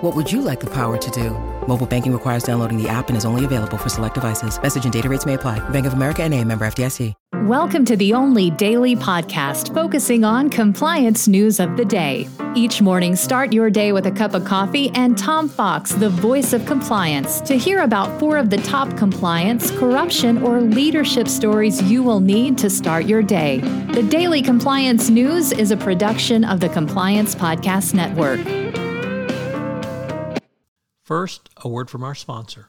What would you like the power to do? Mobile banking requires downloading the app and is only available for select devices. Message and data rates may apply. Bank of America and a member FDIC. Welcome to the only daily podcast focusing on compliance news of the day. Each morning, start your day with a cup of coffee and Tom Fox, the voice of compliance, to hear about four of the top compliance, corruption, or leadership stories you will need to start your day. The Daily Compliance News is a production of the Compliance Podcast Network. First, a word from our sponsor.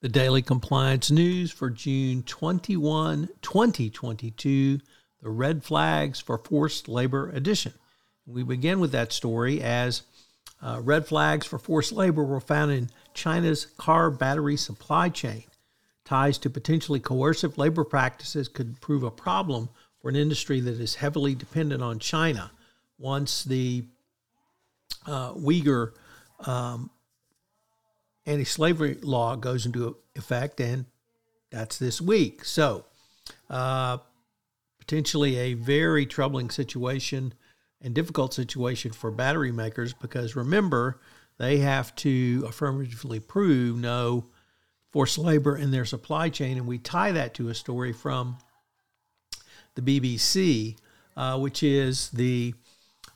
The Daily Compliance News for June 21, 2022, the Red Flags for Forced Labor Edition. We begin with that story as uh, red flags for forced labor were found in China's car battery supply chain. Ties to potentially coercive labor practices could prove a problem for an industry that is heavily dependent on China once the uh, Uyghur um, anti slavery law goes into effect, and that's this week. So, uh, potentially a very troubling situation and difficult situation for battery makers because remember, they have to affirmatively prove no forced labor in their supply chain. And we tie that to a story from the BBC, uh, which is the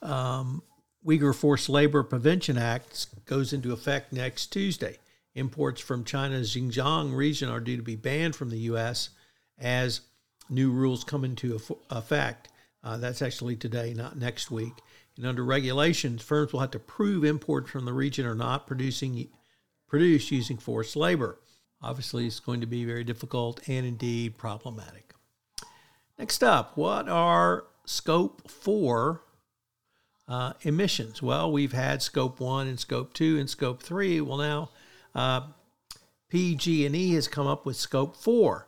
um, Uyghur Forced Labor Prevention Act goes into effect next Tuesday. Imports from China's Xinjiang region are due to be banned from the U.S. as new rules come into effect. Uh, that's actually today, not next week. And under regulations, firms will have to prove imports from the region are not producing produced using forced labor. Obviously, it's going to be very difficult and indeed problematic. Next up, what are scope four uh, emissions? Well, we've had scope one and scope two and scope three. Well, now uh, PG&E has come up with Scope 4.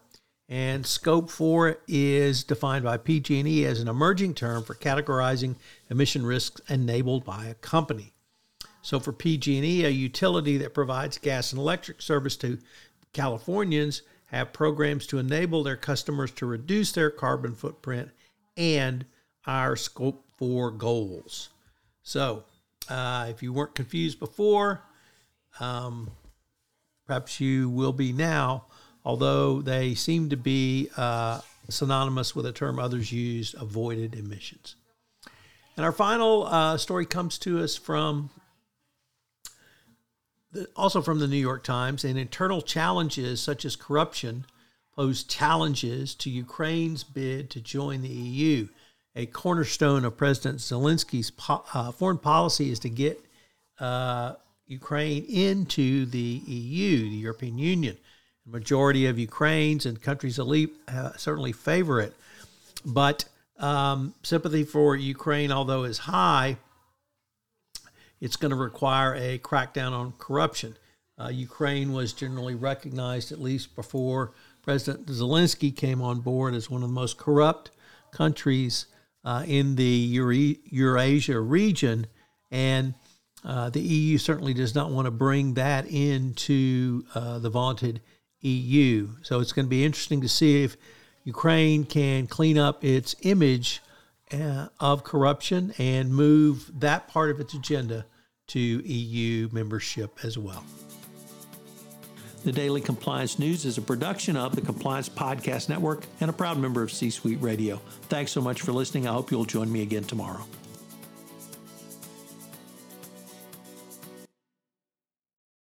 And Scope 4 is defined by PG&E as an emerging term for categorizing emission risks enabled by a company. So for PG&E, a utility that provides gas and electric service to Californians have programs to enable their customers to reduce their carbon footprint and our Scope 4 goals. So uh, if you weren't confused before, um, Perhaps you will be now, although they seem to be uh, synonymous with a term others used avoided emissions. And our final uh, story comes to us from the, also from the New York Times. And internal challenges such as corruption pose challenges to Ukraine's bid to join the EU. A cornerstone of President Zelensky's po- uh, foreign policy is to get uh, Ukraine into the EU, the European Union. The majority of Ukrainians and countries elite uh, certainly favor it, but um, sympathy for Ukraine, although is high, it's going to require a crackdown on corruption. Uh, Ukraine was generally recognized, at least before President Zelensky came on board, as one of the most corrupt countries uh, in the Eura- Eurasia region. And uh, the EU certainly does not want to bring that into uh, the vaunted EU. So it's going to be interesting to see if Ukraine can clean up its image uh, of corruption and move that part of its agenda to EU membership as well. The Daily Compliance News is a production of the Compliance Podcast Network and a proud member of C Suite Radio. Thanks so much for listening. I hope you'll join me again tomorrow.